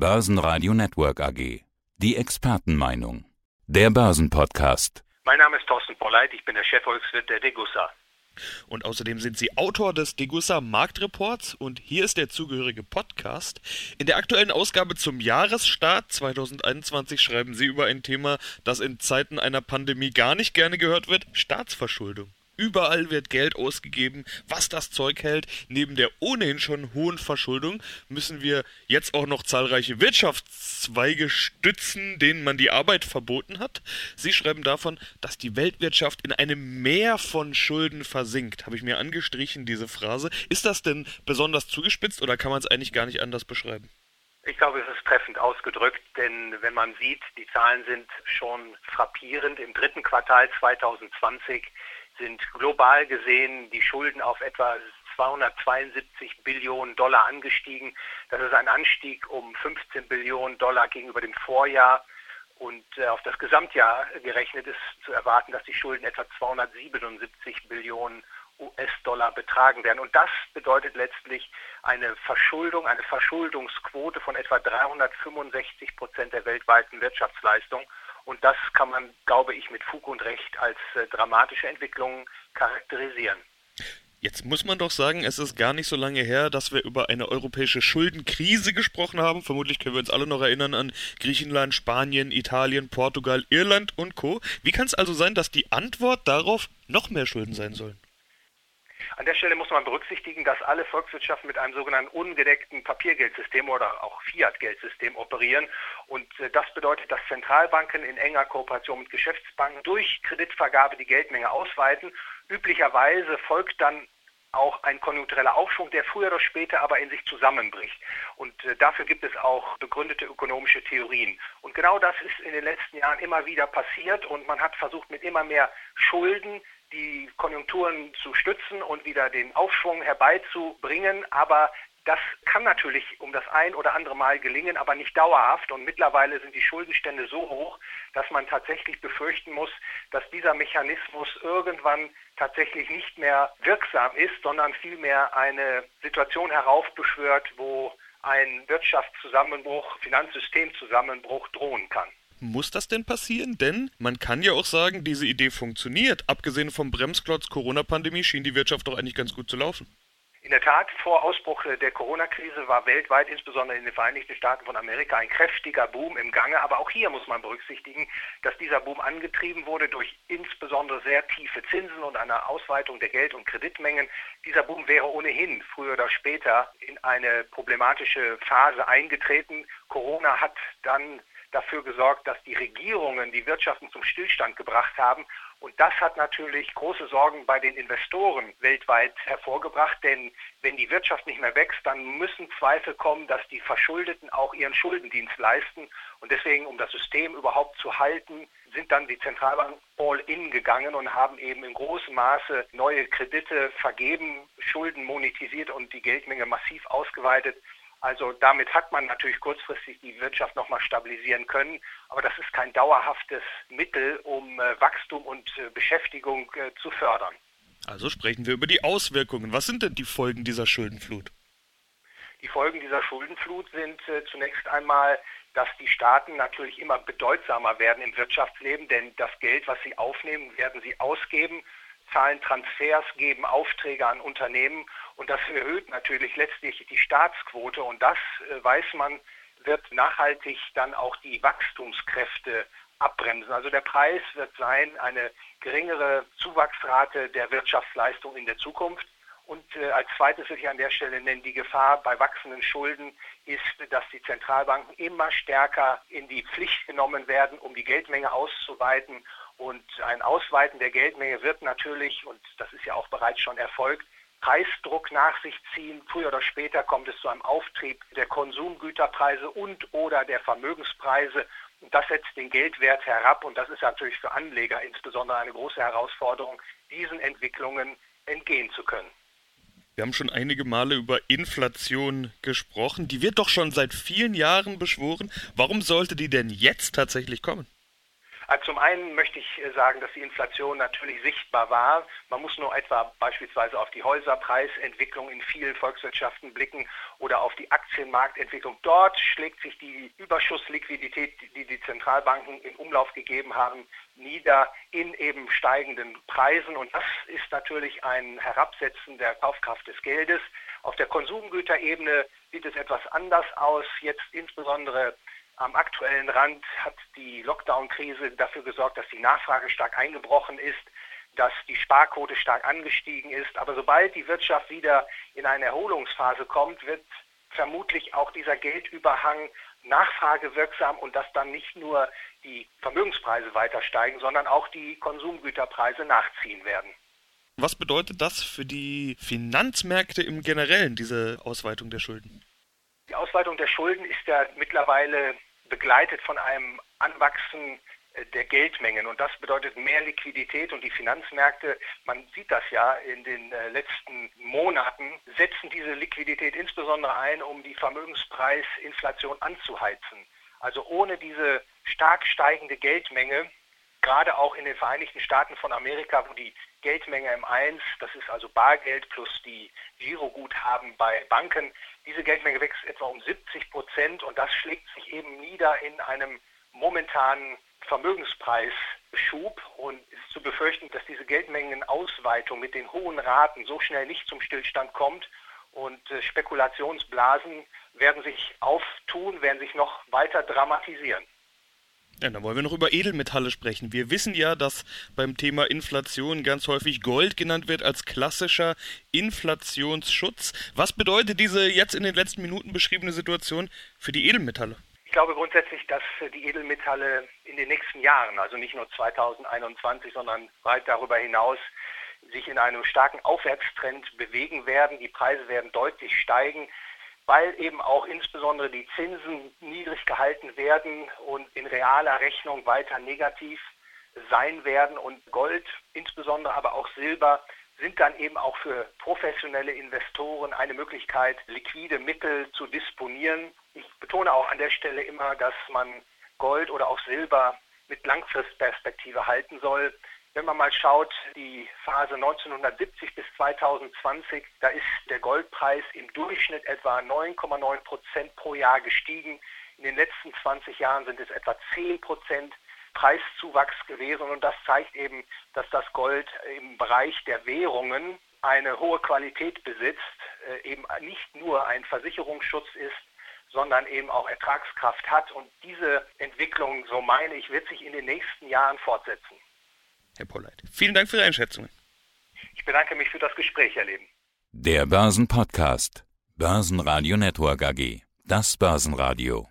Börsenradio Network AG. Die Expertenmeinung. Der Börsenpodcast. Mein Name ist Thorsten Polleit, ich bin der Chefvolkswirt der Degussa. Und außerdem sind Sie Autor des Degussa Marktreports und hier ist der zugehörige Podcast. In der aktuellen Ausgabe zum Jahresstart 2021 schreiben Sie über ein Thema, das in Zeiten einer Pandemie gar nicht gerne gehört wird, Staatsverschuldung. Überall wird Geld ausgegeben, was das Zeug hält. Neben der ohnehin schon hohen Verschuldung müssen wir jetzt auch noch zahlreiche Wirtschaftszweige stützen, denen man die Arbeit verboten hat. Sie schreiben davon, dass die Weltwirtschaft in einem Meer von Schulden versinkt. Habe ich mir angestrichen, diese Phrase. Ist das denn besonders zugespitzt oder kann man es eigentlich gar nicht anders beschreiben? Ich glaube, es ist treffend ausgedrückt, denn wenn man sieht, die Zahlen sind schon frappierend. Im dritten Quartal 2020 sind global gesehen die Schulden auf etwa 272 Billionen Dollar angestiegen. Das ist ein Anstieg um 15 Billionen Dollar gegenüber dem Vorjahr. Und äh, auf das Gesamtjahr gerechnet ist zu erwarten, dass die Schulden etwa 277 Billionen US-Dollar betragen werden. Und das bedeutet letztlich eine Verschuldung, eine Verschuldungsquote von etwa 365 Prozent der weltweiten Wirtschaftsleistung. Und das kann man, glaube ich, mit Fug und Recht als äh, dramatische Entwicklung charakterisieren. Jetzt muss man doch sagen, es ist gar nicht so lange her, dass wir über eine europäische Schuldenkrise gesprochen haben. Vermutlich können wir uns alle noch erinnern an Griechenland, Spanien, Italien, Portugal, Irland und Co. Wie kann es also sein, dass die Antwort darauf noch mehr Schulden sein sollen? An der Stelle muss man berücksichtigen, dass alle Volkswirtschaften mit einem sogenannten ungedeckten Papiergeldsystem oder auch Fiat-Geldsystem operieren. Und äh, das bedeutet, dass Zentralbanken in enger Kooperation mit Geschäftsbanken durch Kreditvergabe die Geldmenge ausweiten. Üblicherweise folgt dann auch ein konjunktureller Aufschwung, der früher oder später aber in sich zusammenbricht. Und äh, dafür gibt es auch begründete ökonomische Theorien. Und genau das ist in den letzten Jahren immer wieder passiert und man hat versucht, mit immer mehr Schulden die Konjunkturen zu stützen und wieder den Aufschwung herbeizubringen. Aber das kann natürlich um das ein oder andere Mal gelingen, aber nicht dauerhaft. Und mittlerweile sind die Schuldenstände so hoch, dass man tatsächlich befürchten muss, dass dieser Mechanismus irgendwann tatsächlich nicht mehr wirksam ist, sondern vielmehr eine Situation heraufbeschwört, wo ein Wirtschaftszusammenbruch, Finanzsystemzusammenbruch drohen kann. Muss das denn passieren? Denn man kann ja auch sagen, diese Idee funktioniert. Abgesehen vom Bremsklotz Corona-Pandemie schien die Wirtschaft doch eigentlich ganz gut zu laufen. In der Tat, vor Ausbruch der Corona-Krise war weltweit, insbesondere in den Vereinigten Staaten von Amerika, ein kräftiger Boom im Gange. Aber auch hier muss man berücksichtigen, dass dieser Boom angetrieben wurde durch insbesondere sehr tiefe Zinsen und eine Ausweitung der Geld- und Kreditmengen. Dieser Boom wäre ohnehin früher oder später in eine problematische Phase eingetreten. Corona hat dann dafür gesorgt, dass die Regierungen die Wirtschaften zum Stillstand gebracht haben. Und das hat natürlich große Sorgen bei den Investoren weltweit hervorgebracht, denn wenn die Wirtschaft nicht mehr wächst, dann müssen Zweifel kommen, dass die Verschuldeten auch ihren Schuldendienst leisten. Und deswegen, um das System überhaupt zu halten, sind dann die Zentralbanken all in gegangen und haben eben in großem Maße neue Kredite vergeben, Schulden monetisiert und die Geldmenge massiv ausgeweitet. Also damit hat man natürlich kurzfristig die Wirtschaft nochmal stabilisieren können, aber das ist kein dauerhaftes Mittel, um äh, Wachstum und äh, Beschäftigung äh, zu fördern. Also sprechen wir über die Auswirkungen. Was sind denn die Folgen dieser Schuldenflut? Die Folgen dieser Schuldenflut sind zunächst einmal, dass die Staaten natürlich immer bedeutsamer werden im Wirtschaftsleben, denn das Geld, was sie aufnehmen, werden sie ausgeben zahlen Transfers, geben Aufträge an Unternehmen und das erhöht natürlich letztlich die Staatsquote und das äh, weiß man, wird nachhaltig dann auch die Wachstumskräfte abbremsen. Also der Preis wird sein eine geringere Zuwachsrate der Wirtschaftsleistung in der Zukunft. Und äh, als zweites will ich an der Stelle nennen, die Gefahr bei wachsenden Schulden ist, dass die Zentralbanken immer stärker in die Pflicht genommen werden, um die Geldmenge auszuweiten und ein Ausweiten der Geldmenge wird natürlich, und das ist ja auch bereits schon erfolgt, Preisdruck nach sich ziehen. Früher oder später kommt es zu einem Auftrieb der Konsumgüterpreise und oder der Vermögenspreise. Und das setzt den Geldwert herab. Und das ist natürlich für Anleger insbesondere eine große Herausforderung, diesen Entwicklungen entgehen zu können. Wir haben schon einige Male über Inflation gesprochen. Die wird doch schon seit vielen Jahren beschworen. Warum sollte die denn jetzt tatsächlich kommen? Also zum einen möchte ich äh, sagen, dass die Inflation natürlich sichtbar war. Man muss nur etwa beispielsweise auf die Häuserpreisentwicklung in vielen Volkswirtschaften blicken oder auf die Aktienmarktentwicklung. Dort schlägt sich die Überschussliquidität, die die Zentralbanken in Umlauf gegeben haben, nieder in eben steigenden Preisen. Und das ist natürlich ein Herabsetzen der Kaufkraft des Geldes. Auf der Konsumgüterebene sieht es etwas anders aus. Jetzt insbesondere am aktuellen Rand hat die Lockdown-Krise dafür gesorgt, dass die Nachfrage stark eingebrochen ist, dass die Sparquote stark angestiegen ist. Aber sobald die Wirtschaft wieder in eine Erholungsphase kommt, wird vermutlich auch dieser Geldüberhang nachfragewirksam und dass dann nicht nur die Vermögenspreise weiter steigen, sondern auch die Konsumgüterpreise nachziehen werden. Was bedeutet das für die Finanzmärkte im Generellen, diese Ausweitung der Schulden? Die Ausweitung der Schulden ist ja mittlerweile begleitet von einem Anwachsen äh, der Geldmengen. Und das bedeutet mehr Liquidität und die Finanzmärkte, man sieht das ja in den äh, letzten Monaten, setzen diese Liquidität insbesondere ein, um die Vermögenspreisinflation anzuheizen. Also ohne diese stark steigende Geldmenge gerade auch in den Vereinigten Staaten von Amerika, wo die Geldmenge im 1, das ist also Bargeld plus die Giroguthaben bei Banken, diese Geldmenge wächst etwa um 70 Prozent und das schlägt sich eben nieder in einem momentanen Vermögenspreisschub und ist zu befürchten, dass diese Geldmengenausweitung mit den hohen Raten so schnell nicht zum Stillstand kommt und äh, Spekulationsblasen werden sich auftun, werden sich noch weiter dramatisieren. Ja, dann wollen wir noch über Edelmetalle sprechen. Wir wissen ja, dass beim Thema Inflation ganz häufig Gold genannt wird als klassischer Inflationsschutz. Was bedeutet diese jetzt in den letzten Minuten beschriebene Situation für die Edelmetalle? Ich glaube grundsätzlich, dass die Edelmetalle in den nächsten Jahren, also nicht nur 2021, sondern weit darüber hinaus, sich in einem starken Aufwärtstrend bewegen werden. Die Preise werden deutlich steigen weil eben auch insbesondere die Zinsen niedrig gehalten werden und in realer Rechnung weiter negativ sein werden. Und Gold, insbesondere aber auch Silber, sind dann eben auch für professionelle Investoren eine Möglichkeit, liquide Mittel zu disponieren. Ich betone auch an der Stelle immer, dass man Gold oder auch Silber mit Langfristperspektive halten soll. Wenn man mal schaut, die Phase 1970 bis 2020, da ist der Goldpreis im Durchschnitt etwa 9,9 Prozent pro Jahr gestiegen. In den letzten 20 Jahren sind es etwa 10 Prozent Preiszuwachs gewesen. Und das zeigt eben, dass das Gold im Bereich der Währungen eine hohe Qualität besitzt, äh, eben nicht nur ein Versicherungsschutz ist, sondern eben auch Ertragskraft hat. Und diese Entwicklung, so meine ich, wird sich in den nächsten Jahren fortsetzen. Herr Polleit. Vielen Dank für Ihre Einschätzungen. Ich bedanke mich für das Gespräch, Herr Leben. Der Börsenpodcast. Börsenradio Network AG. Das Börsenradio.